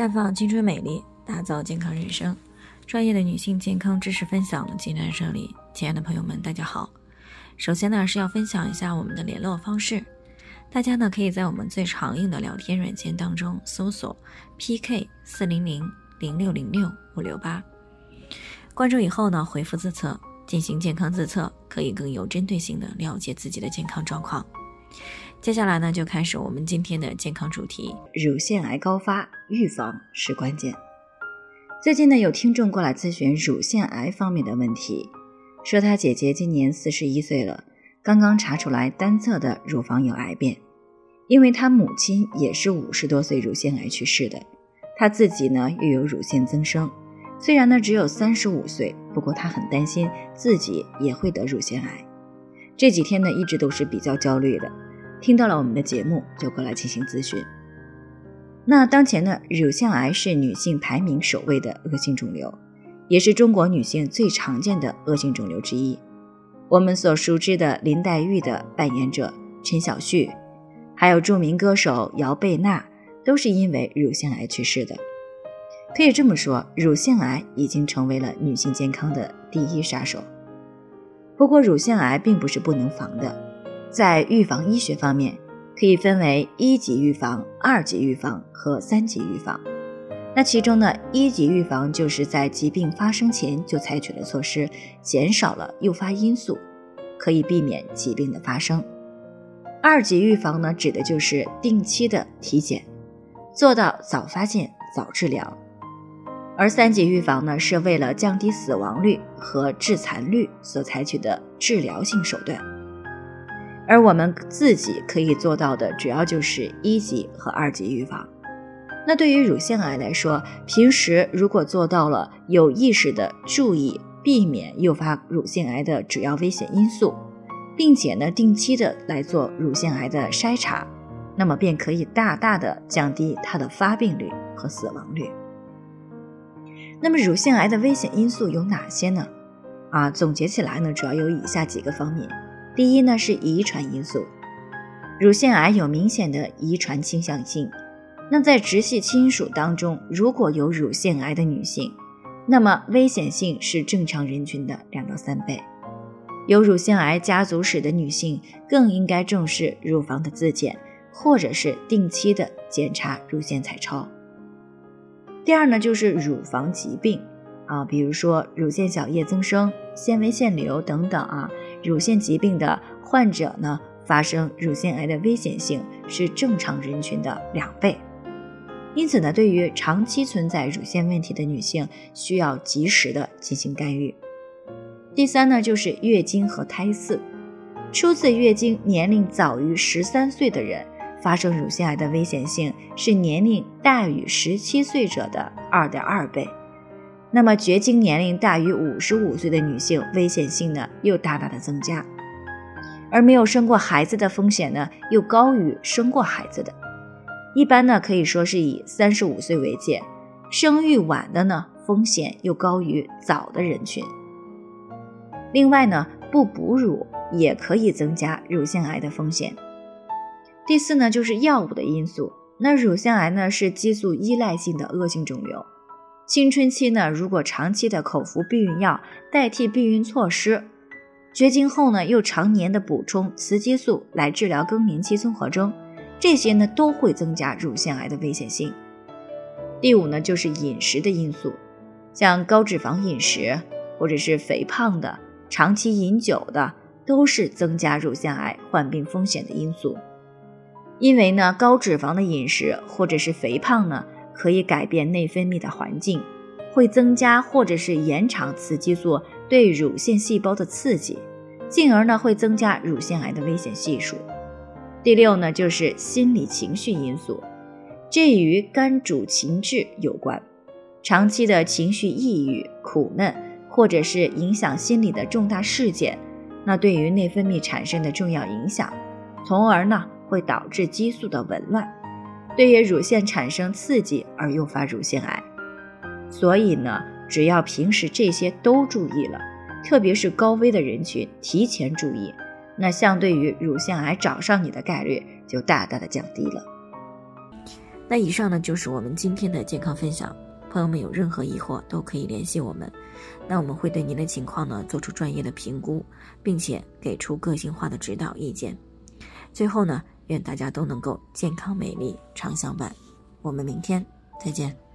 绽放青春美丽，打造健康人生。专业的女性健康知识分享的济南这里，亲爱的朋友们，大家好。首先呢是要分享一下我们的联络方式，大家呢可以在我们最常用的聊天软件当中搜索 PK 四零零零六零六五六八，关注以后呢回复自测进行健康自测，可以更有针对性的了解自己的健康状况。接下来呢，就开始我们今天的健康主题：乳腺癌高发，预防是关键。最近呢，有听众过来咨询乳腺癌方面的问题，说他姐姐今年四十一岁了，刚刚查出来单侧的乳房有癌变，因为他母亲也是五十多岁乳腺癌去世的，他自己呢又有乳腺增生，虽然呢只有三十五岁，不过他很担心自己也会得乳腺癌，这几天呢一直都是比较焦虑的。听到了我们的节目，就过来进行咨询。那当前呢，乳腺癌是女性排名首位的恶性肿瘤，也是中国女性最常见的恶性肿瘤之一。我们所熟知的林黛玉的扮演者陈小旭，还有著名歌手姚贝娜，都是因为乳腺癌去世的。可以这么说，乳腺癌已经成为了女性健康的第一杀手。不过，乳腺癌并不是不能防的。在预防医学方面，可以分为一级预防、二级预防和三级预防。那其中呢，一级预防就是在疾病发生前就采取了措施，减少了诱发因素，可以避免疾病的发生。二级预防呢，指的就是定期的体检，做到早发现、早治疗。而三级预防呢，是为了降低死亡率和致残率所采取的治疗性手段。而我们自己可以做到的，主要就是一级和二级预防。那对于乳腺癌来说，平时如果做到了有意识的注意避免诱发乳腺癌的主要危险因素，并且呢定期的来做乳腺癌的筛查，那么便可以大大的降低它的发病率和死亡率。那么乳腺癌的危险因素有哪些呢？啊，总结起来呢，主要有以下几个方面。第一呢是遗传因素，乳腺癌有明显的遗传倾向性。那在直系亲属当中，如果有乳腺癌的女性，那么危险性是正常人群的两到三倍。有乳腺癌家族史的女性更应该重视乳房的自检，或者是定期的检查乳腺彩超。第二呢就是乳房疾病啊，比如说乳腺小叶增生、纤维腺瘤等等啊。乳腺疾病的患者呢，发生乳腺癌的危险性是正常人群的两倍。因此呢，对于长期存在乳腺问题的女性，需要及时的进行干预。第三呢，就是月经和胎饲。初次月经年龄早于十三岁的人，发生乳腺癌的危险性是年龄大于十七岁者的二点二倍。那么，绝经年龄大于五十五岁的女性，危险性呢又大大的增加，而没有生过孩子的风险呢又高于生过孩子的。一般呢可以说是以三十五岁为界，生育晚的呢风险又高于早的人群。另外呢，不哺乳也可以增加乳腺癌的风险。第四呢就是药物的因素，那乳腺癌呢是激素依赖性的恶性肿瘤。青春期呢，如果长期的口服避孕药代替避孕措施，绝经后呢又常年的补充雌激素来治疗更年期综合征，这些呢都会增加乳腺癌的危险性。第五呢就是饮食的因素，像高脂肪饮食或者是肥胖的、长期饮酒的，都是增加乳腺癌患病风险的因素。因为呢高脂肪的饮食或者是肥胖呢。可以改变内分泌的环境，会增加或者是延长雌激素对乳腺细胞的刺激，进而呢会增加乳腺癌的危险系数。第六呢就是心理情绪因素，这与肝主情志有关。长期的情绪抑郁、苦闷，或者是影响心理的重大事件，那对于内分泌产生的重要影响，从而呢会导致激素的紊乱。对于乳腺产生刺激而诱发乳腺癌。所以呢只要平时这些都注意了特别是高危的人群提前注意那相对于乳腺癌找上你的概率就大大的降低了。那以上呢就是我们今天的健康分享。朋友们有任何疑惑都可以联系我们。那我们会对您的情况呢做出专业的评估并且给出个性化的指导意见。最后呢愿大家都能够健康美丽常相伴。我们明天再见。